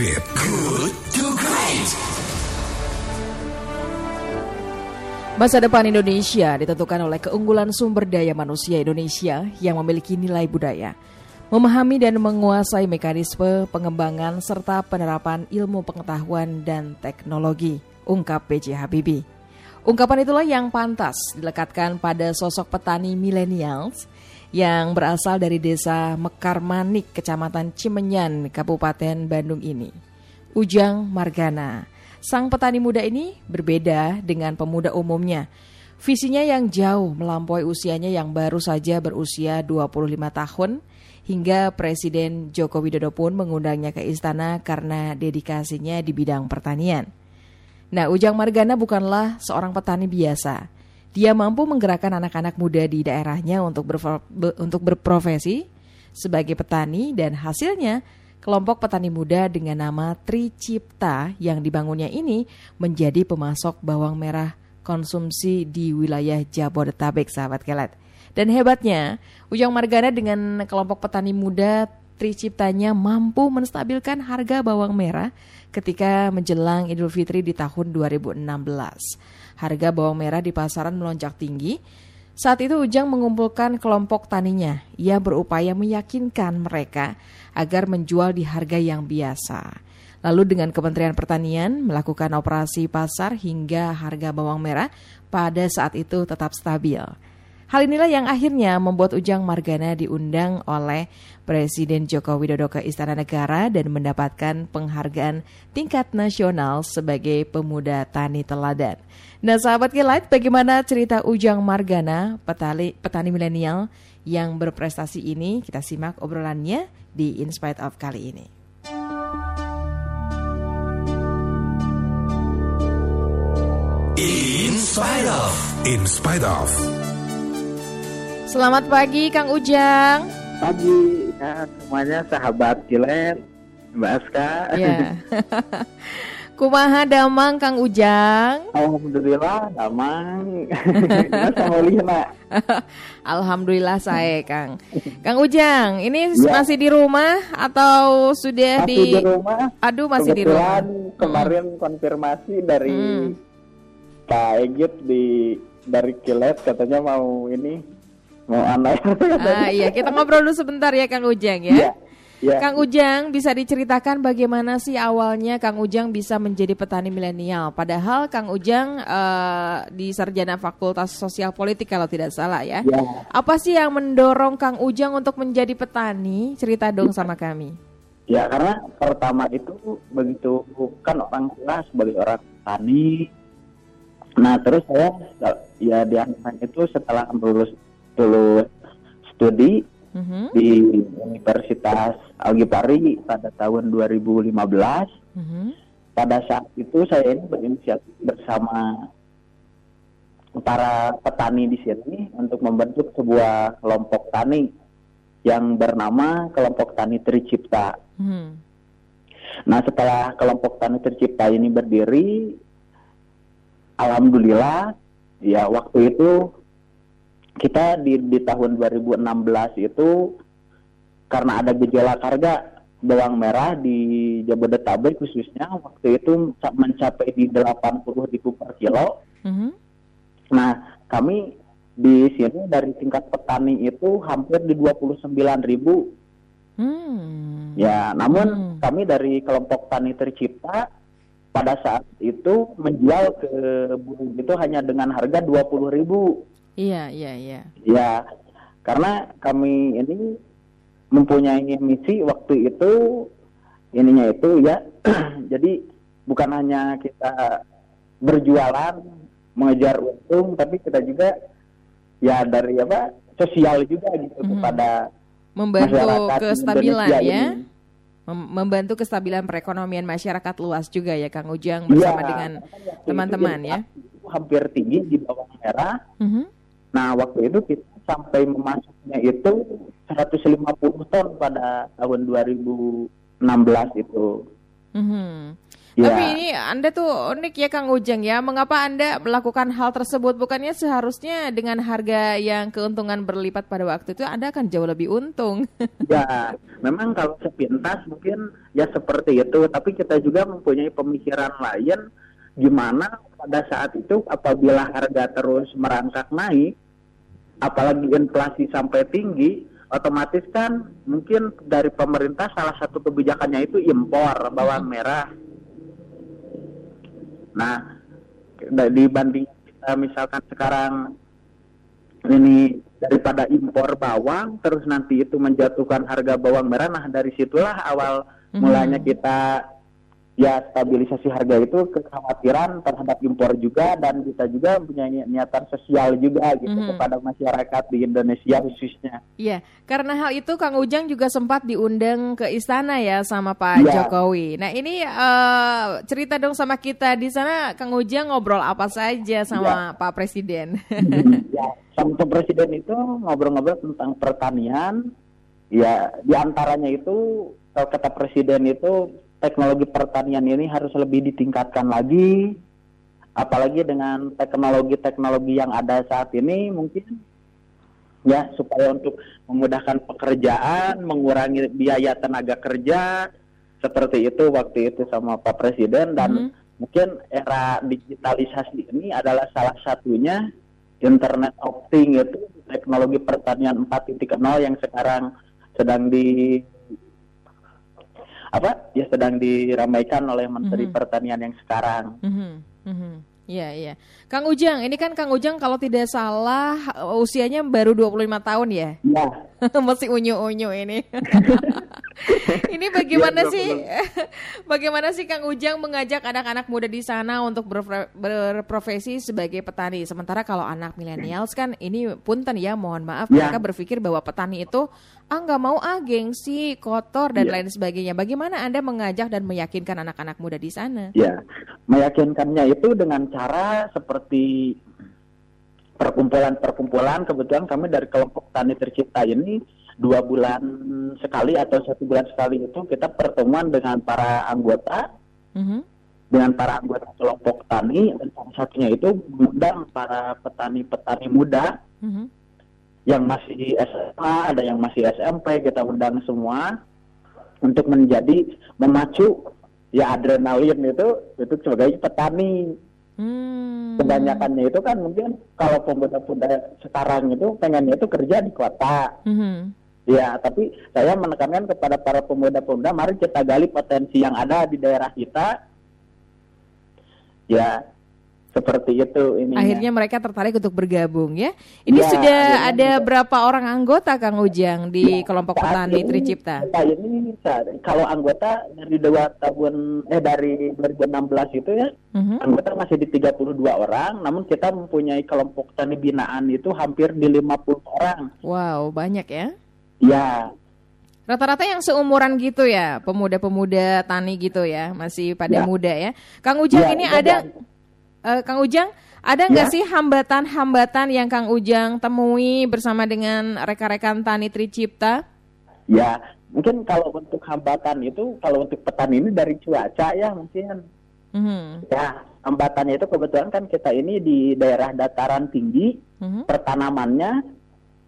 Great. Good to Great. Masa depan Indonesia ditentukan oleh keunggulan sumber daya manusia Indonesia yang memiliki nilai budaya. Memahami dan menguasai mekanisme pengembangan serta penerapan ilmu pengetahuan dan teknologi, ungkap B.J. Habibie. Ungkapan itulah yang pantas dilekatkan pada sosok petani milenials yang berasal dari desa Mekarmanik, Kecamatan Cimenyan, Kabupaten Bandung ini. Ujang Margana Sang petani muda ini berbeda dengan pemuda umumnya. Visinya yang jauh melampaui usianya yang baru saja berusia 25 tahun hingga Presiden Joko Widodo pun mengundangnya ke istana karena dedikasinya di bidang pertanian. Nah, Ujang Margana bukanlah seorang petani biasa. Dia mampu menggerakkan anak-anak muda di daerahnya untuk, untuk berprofesi sebagai petani dan hasilnya Kelompok petani muda dengan nama Tricipta yang dibangunnya ini menjadi pemasok bawang merah konsumsi di wilayah Jabodetabek, sahabat kelet. Dan hebatnya, Ujang Margana dengan kelompok petani muda Triciptanya mampu menstabilkan harga bawang merah ketika menjelang Idul Fitri di tahun 2016. Harga bawang merah di pasaran melonjak tinggi saat itu Ujang mengumpulkan kelompok taninya. Ia berupaya meyakinkan mereka agar menjual di harga yang biasa. Lalu dengan Kementerian Pertanian melakukan operasi pasar hingga harga bawang merah pada saat itu tetap stabil. Hal inilah yang akhirnya membuat Ujang Margana diundang oleh Presiden Joko Widodo ke Istana Negara dan mendapatkan penghargaan tingkat nasional sebagai pemuda tani teladan. Nah sahabat Kilat, bagaimana cerita Ujang Margana, petani, petani milenial yang berprestasi ini? Kita simak obrolannya di In Spite of kali ini. In Spite of. In Spite of. Selamat pagi Kang Ujang. Pagi, ya, semuanya sahabat Kilat, Mbak Aska. Ya. Kumaha damang Kang Ujang? Alhamdulillah damang. Alhamdulillah saya Kang. Kang Ujang, ini ya. masih di rumah atau sudah masih di... di rumah? Aduh masih di rumah. kemarin hmm. konfirmasi dari hmm. Pak Egit di dari Kilet katanya mau ini mau anak. Ah iya, kita ngobrol dulu sebentar ya Kang Ujang ya. ya. Ya. Kang Ujang bisa diceritakan bagaimana sih awalnya Kang Ujang bisa menjadi petani milenial? Padahal Kang Ujang uh, di sarjana Fakultas Sosial Politik kalau tidak salah ya. ya. Apa sih yang mendorong Kang Ujang untuk menjadi petani? Cerita dong sama kami. Ya karena pertama itu begitu kan orang tua sebagai orang petani. Nah terus saya ya di itu setelah lulus lulus studi mm-hmm. di Universitas Algipari pada tahun 2015. Mm-hmm. Pada saat itu saya ini berinisiatif bersama para petani di sini untuk membentuk sebuah kelompok tani yang bernama kelompok tani Tricipta. Mm-hmm. Nah setelah kelompok tani Tricipta ini berdiri, alhamdulillah ya waktu itu kita di di tahun 2016 itu karena ada gejolak harga bawang merah di Jabodetabek khususnya waktu itu mencapai di 80 ribu per kilo. Mm -hmm. Nah, kami di sini dari tingkat petani itu hampir di 29 ribu. Mm. Ya, namun mm. kami dari kelompok tani tercipta pada saat itu menjual ke buruh itu hanya dengan harga 20 ribu. Iya, iya, iya. Ya, karena kami ini mempunyai misi waktu itu ininya itu ya. jadi bukan hanya kita berjualan mengejar untung, tapi kita juga ya dari apa sosial juga gitu mm -hmm. kepada membantu kestabilan ya. Ini membantu kestabilan perekonomian masyarakat luas juga ya Kang Ujang bersama ya, dengan teman-teman ya. Hampir tinggi di bawah merah. Mm -hmm. Nah, waktu itu kita sampai memasuknya itu 150 ton pada tahun 2016 itu. Mm-hmm. Ya. Tapi ini Anda tuh unik ya Kang Ujang ya. Mengapa Anda melakukan hal tersebut? Bukannya seharusnya dengan harga yang keuntungan berlipat pada waktu itu Anda akan jauh lebih untung. Ya, memang kalau sepintas mungkin ya seperti itu, tapi kita juga mempunyai pemikiran lain gimana pada saat itu apabila harga terus merangkak naik, apalagi inflasi sampai tinggi, otomatis kan mungkin dari pemerintah salah satu kebijakannya itu impor bawang merah. Nah, dibanding kita misalkan sekarang ini daripada impor bawang terus nanti itu menjatuhkan harga bawang merah nah dari situlah awal Mhm. mulanya kita ya stabilisasi harga itu kekhawatiran terhadap impor juga dan kita juga punya ni- niatan sosial juga gitu Mhm. kepada masyarakat di Indonesia khususnya Iya, karena hal itu Kang Ujang juga sempat diundang ke istana ya sama Pak Iya. Jokowi. Nah ini eh, cerita dong sama kita di sana Kang Ujang ngobrol apa saja sama Pak Presiden. ya sama presiden itu ngobrol-ngobrol tentang pertanian ya di antaranya itu kalau kata presiden itu teknologi pertanian ini harus lebih ditingkatkan lagi apalagi dengan teknologi-teknologi yang ada saat ini mungkin ya supaya untuk memudahkan pekerjaan mengurangi biaya tenaga kerja seperti itu waktu itu sama Pak Presiden dan Mhm. mungkin era digitalisasi ini adalah salah satunya Internet of Things itu teknologi pertanian 4.0 yang sekarang sedang di apa ya sedang diramaikan oleh Menteri Mhm. Pertanian yang sekarang. Mhm, mhm. Iya, iya. Kang Ujang, ini kan Kang Ujang kalau tidak salah usianya baru 25 tahun ya? Ya, Masih unyu-unyu ini. ini bagaimana Iya, sih? bagaimana sih Kang Ujang mengajak anak-anak muda di sana untuk berpro- berprofesi sebagai petani? Sementara kalau anak milenials kan ini punten ya, mohon maaf Ya. mereka berpikir bahwa petani itu ah nggak mau ah gengsi, kotor dan Ya. lain sebagainya. Bagaimana Anda mengajak dan meyakinkan anak-anak muda di sana? ya. Meyakinkannya itu dengan cara seperti perkumpulan-perkumpulan. Kebetulan kami dari kelompok tani tercipta ini dua bulan sekali atau satu bulan sekali itu kita pertemuan dengan para anggota Mhm, dengan para anggota kelompok tani dan salah satunya itu mengundang para petani-petani muda mhm, yang masih SMA, ada yang masih SMP, kita undang semua untuk menjadi memacu ya adrenalin itu itu sebagai petani. Hmm. Kebanyakannya itu kan mungkin kalau pemuda-pemuda sekarang itu pengennya itu kerja di kota. Mhm. Ya, tapi saya menekankan kepada para pemuda-pemuda, mari kita gali potensi yang ada di daerah kita. Ya, seperti itu ini. Akhirnya mereka tertarik untuk bergabung ya. Ini Ya, sudah akhirnya ada juga. berapa orang anggota Kang Ujang di Ya, kelompok petani ini Tricipta? Ini saat- kalau anggota dari dua tahun eh dari 2016 itu ya Mhm. anggota masih di 32 orang, namun kita mempunyai kelompok tani binaan itu hampir di 50 orang. Wow, banyak ya. Ya, Rata-rata yang seumuran gitu ya, pemuda-pemuda tani gitu ya, masih pada Ya. muda ya. Kang Ujang Ya, ini ada, dan- eh, Kang Ujang, ada nggak Ya. sih hambatan-hambatan yang Kang Ujang temui bersama dengan rekan-rekan tani Tricipta? ya mungkin kalau untuk hambatan itu kalau untuk petani ini dari cuaca ya mungkin Mhm, ya hambatannya itu kebetulan kan kita ini di daerah dataran tinggi mhm, pertanamannya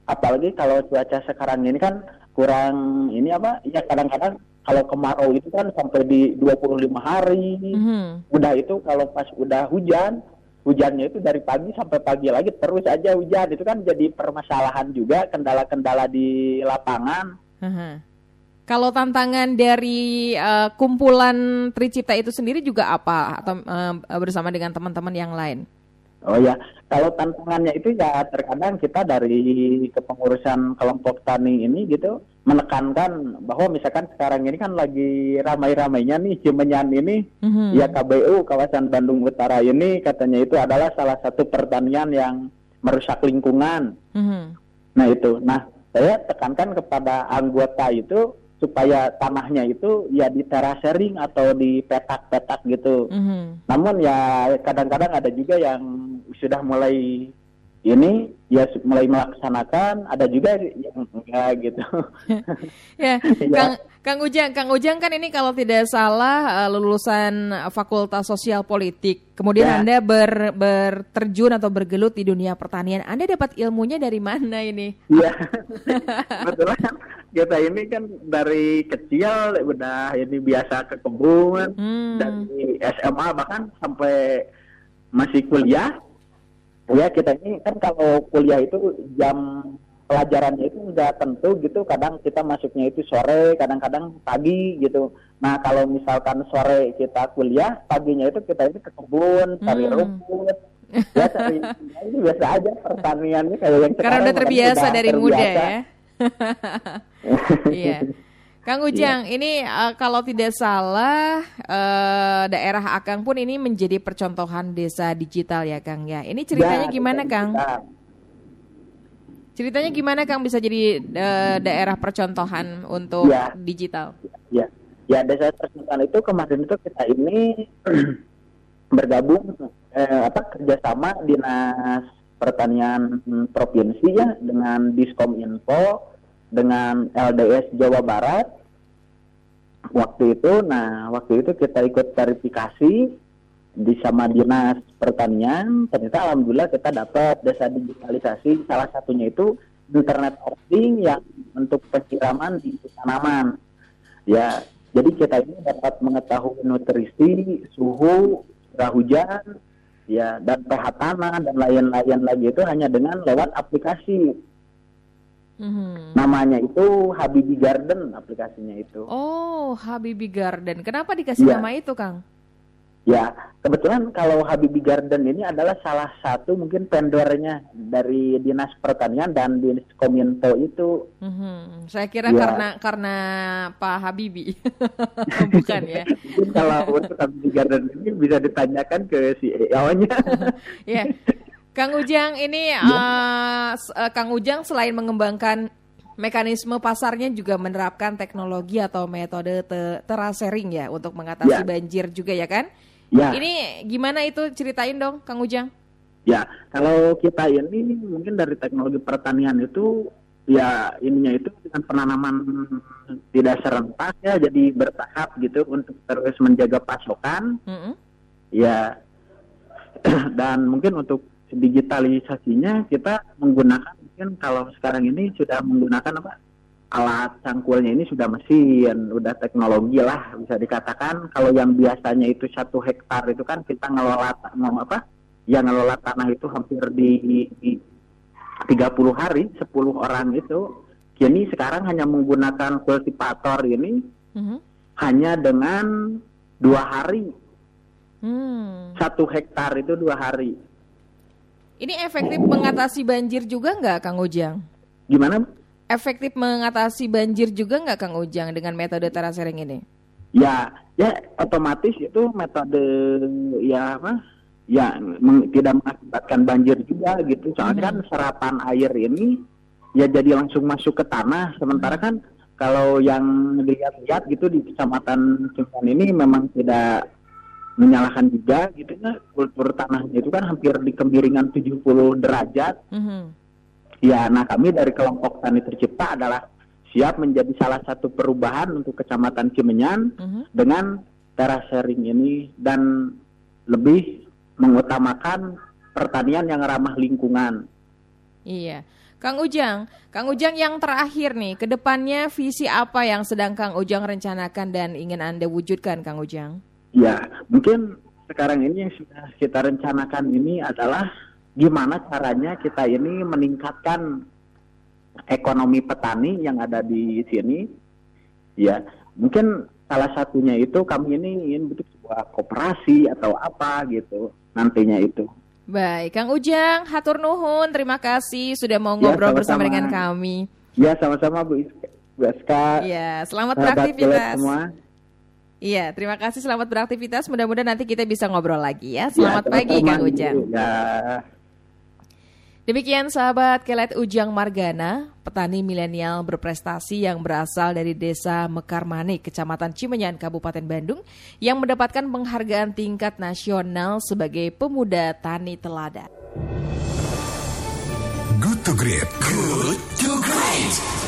apalagi kalau cuaca sekarang ini kan kurang ini apa ya kadang-kadang kalau kemarau itu kan sampai di 25 hari mhm. udah itu kalau pas udah hujan hujannya itu dari pagi sampai pagi lagi terus aja hujan itu kan jadi permasalahan juga kendala-kendala di lapangan Aha. Kalau tantangan dari eh, kumpulan Tricipta itu sendiri juga apa atau eh, bersama dengan teman-teman yang lain? Oh ya, kalau tantangannya itu ya terkadang kita dari kepengurusan kelompok tani ini gitu menekankan bahwa misalkan sekarang ini kan lagi ramai-ramainya nih Cimenyan ini Mhm. ya KBU kawasan Bandung Utara ini katanya itu adalah salah satu pertanian yang merusak lingkungan. Mhm. Nah itu, nah saya tekankan kepada anggota itu supaya tanahnya itu ya di terasering atau di petak-petak gitu. Mhm. Namun ya kadang-kadang ada juga yang sudah mulai ini ya mulai melaksanakan, ada juga yang enggak gitu. Ya, Iya. Kang Kang Ujang, Kang Ujang kan ini kalau tidak salah eh, lulusan Fakultas Sosial Politik. Kemudian Ya. Anda ber, berterjun atau bergelut di dunia pertanian. Anda dapat ilmunya dari mana ini? Iya. Kebetulan kita ini kan dari kecil udah ini biasa ke kebun Hmm. dari SMA bahkan sampai masih kuliah. Ya kita ini kan kalau kuliah itu jam pelajarannya itu nggak tentu gitu. Kadang kita masuknya itu sore, kadang-kadang pagi gitu. Nah kalau misalkan sore kita kuliah, paginya itu kita ini ke kebun, cari Hmm. rumput. Ya cari ini biasa aja pertanian ini kayak yang Karena sekarang udah kan terbiasa udah dari muda terbiasa. ya. Iya. Kang Ujang, ini eh, kalau tidak salah eh, daerah Akang pun ini menjadi percontohan desa digital ya Kang ya. Ini ceritanya Ya, gimana Kang? kita- Ceritanya gimana Kang bisa jadi eh, daerah percontohan untuk Ya. digital? Ya, ya desa percontohan itu kemarin itu kita ini bergabung eh, apa kerjasama dinas pertanian provinsi ya dengan Diskom Info dengan LDS Jawa Barat waktu itu nah waktu itu kita ikut verifikasi di sama dinas pertanian ternyata alhamdulillah kita dapat desa digitalisasi salah satunya itu internet offering yang untuk penyiraman di tanaman ya jadi kita ini dapat mengetahui nutrisi suhu curah hujan ya dan pH tanah dan lain-lain lagi itu hanya dengan lewat aplikasi Mhm. namanya itu Habibi Garden aplikasinya itu Oh, Habibi Garden. Kenapa dikasih Ya. nama itu, Kang? Ya, kebetulan kalau Habibi Garden ini adalah salah satu mungkin vendornya dari Dinas Pertanian dan Dinas Kominfo itu. Mhm. Saya kira Ya. karena karena Pak Habibi, bukan ya? Mungkin kalau untuk Habibi Garden ini bisa ditanyakan ke CEO-nya. Ya, Kang Ujang ini eh, s- eh, Kang Ujang selain mengembangkan mekanisme pasarnya juga menerapkan teknologi atau metode te- terasering ya untuk mengatasi Ya. banjir juga ya kan? Ya, Ini gimana itu ceritain dong, Kang Ujang? ya. Kalau kita ini mungkin dari teknologi pertanian itu ya ininya itu dengan penanaman tidak serentak ya, jadi bertahap gitu untuk terus menjaga pasokan. Mm-mm. Ya, dan mungkin untuk digitalisasinya kita menggunakan mungkin kalau sekarang ini sudah menggunakan apa alat cangkulnya ini sudah mesin, udah teknologi lah bisa dikatakan. Kalau yang biasanya itu satu hektar itu kan kita ngelola ta- mau apa? Ya ngelola tanah itu hampir di, di 30 hari, 10 orang itu. Kini sekarang hanya menggunakan kultivator ini Mhm. hanya dengan dua hari Hmm. satu hektar itu dua hari. Ini efektif mengatasi banjir juga nggak, Kang Ujang? Gimana? Efektif mengatasi banjir juga nggak, Kang Ujang, dengan metode terasering ini? Ya, ya otomatis itu metode ya apa? Ya meng- tidak mengakibatkan banjir juga gitu. Soalnya kan serapan air ini ya jadi langsung masuk ke tanah. Sementara kan kalau yang dilihat-lihat gitu di kecamatan Cimacan ini memang tidak menyalahkan juga gitu ya kultur tanahnya itu kan hampir di kemiringan 70 derajat Mhm. Ya, nah kami dari kelompok Tani Tercipta adalah siap menjadi salah satu perubahan untuk Kecamatan Cimenyan Mhm. dengan terasering ini dan lebih mengutamakan pertanian yang ramah lingkungan. Iya. Kang Ujang, Kang Ujang yang terakhir nih, ke depannya visi apa yang sedang Kang Ujang rencanakan dan ingin Anda wujudkan, Kang Ujang? Ya, mungkin sekarang ini yang sudah kita rencanakan ini adalah gimana caranya kita ini meningkatkan ekonomi petani yang ada di sini. Ya, mungkin salah satunya itu kami ini ingin bentuk sebuah koperasi atau apa gitu nantinya itu. Baik, Kang Ujang, hatur nuhun, terima kasih sudah mau Ya, ngobrol bersama sama-sama. dengan kami. Ya, sama-sama Bu Iska. Iya, selamat beraktivitas. semua. Iya, terima kasih selamat beraktivitas. Mudah-mudahan nanti kita bisa ngobrol lagi ya. Ya, Selamat pagi, sama-sama, Kang Ujang. Ya. Demikian sahabat Kelet Ujang Margana, petani milenial berprestasi yang berasal dari desa Mekarmanik, Kecamatan Cimenyan, Kabupaten Bandung, yang mendapatkan penghargaan tingkat nasional sebagai pemuda tani teladan. to Great. Good to Great.